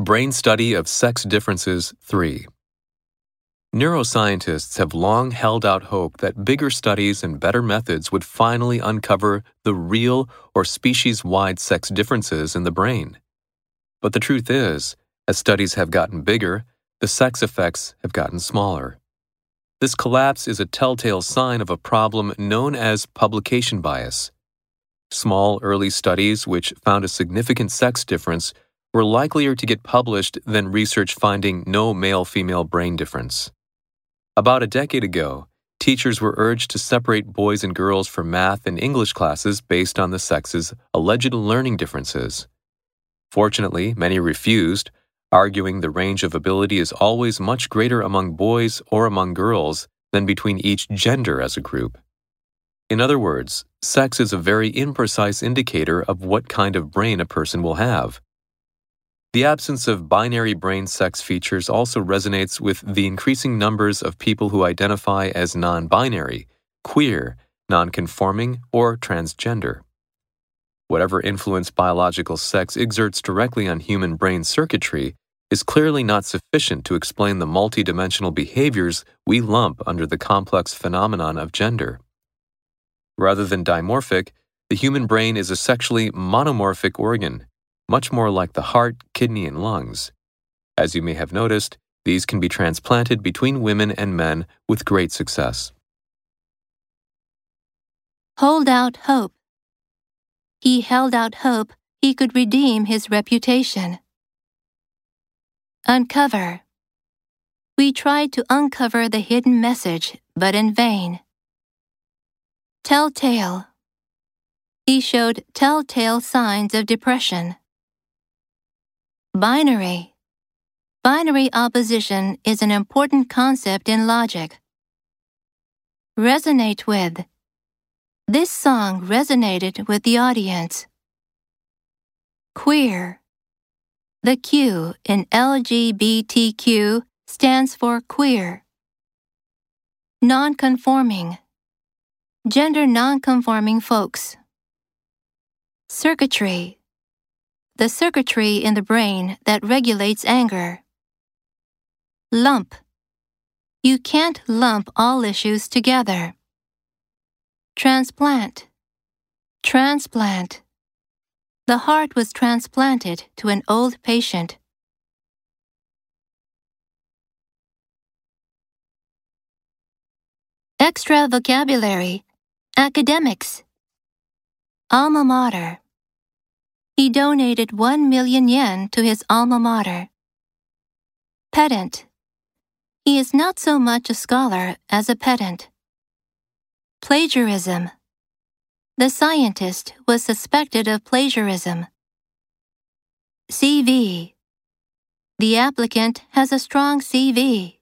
Brain Study of Sex Differences 3. Neuroscientists have long held out hope that bigger studies and better methods would finally uncover the real or species wide sex differences in the brain. But the truth is, as studies have gotten bigger, the sex effects have gotten smaller. This collapse is a telltale sign of a problem known as publication bias. Small early studies which found a significant sex difference were likelier to get published than research finding no male female brain difference. About a decade ago, teachers were urged to separate boys and girls for math and English classes based on the sexes' alleged learning differences. Fortunately, many refused, arguing the range of ability is always much greater among boys or among girls than between each gender as a group. In other words, sex is a very imprecise indicator of what kind of brain a person will have. The absence of binary brain sex features also resonates with the increasing numbers of people who identify as non binary, queer, non conforming, or transgender. Whatever influence biological sex exerts directly on human brain circuitry is clearly not sufficient to explain the multidimensional behaviors we lump under the complex phenomenon of gender. Rather than dimorphic, the human brain is a sexually monomorphic organ, much more like the heart, kidney, and lungs. As you may have noticed, these can be transplanted between women and men with great success. Hold out hope. He held out hope he could redeem his reputation. Uncover. We tried to uncover the hidden message, but in vain. Telltale. He showed telltale signs of depression. Binary. Binary opposition is an important concept in logic. Resonate with. This song resonated with the audience. Queer. The Q in LGBTQ stands for queer. Nonconforming. Gender nonconforming folks. Circuitry. The circuitry in the brain that regulates anger. Lump. You can't lump all issues together. Transplant. Transplant. The heart was transplanted to an old patient. Extra vocabulary. Academics. Alma mater. He donated 1 million yen to his alma mater. Pedant. He is not so much a scholar as a pedant. Plagiarism. The scientist was suspected of plagiarism. CV. The applicant has a strong CV.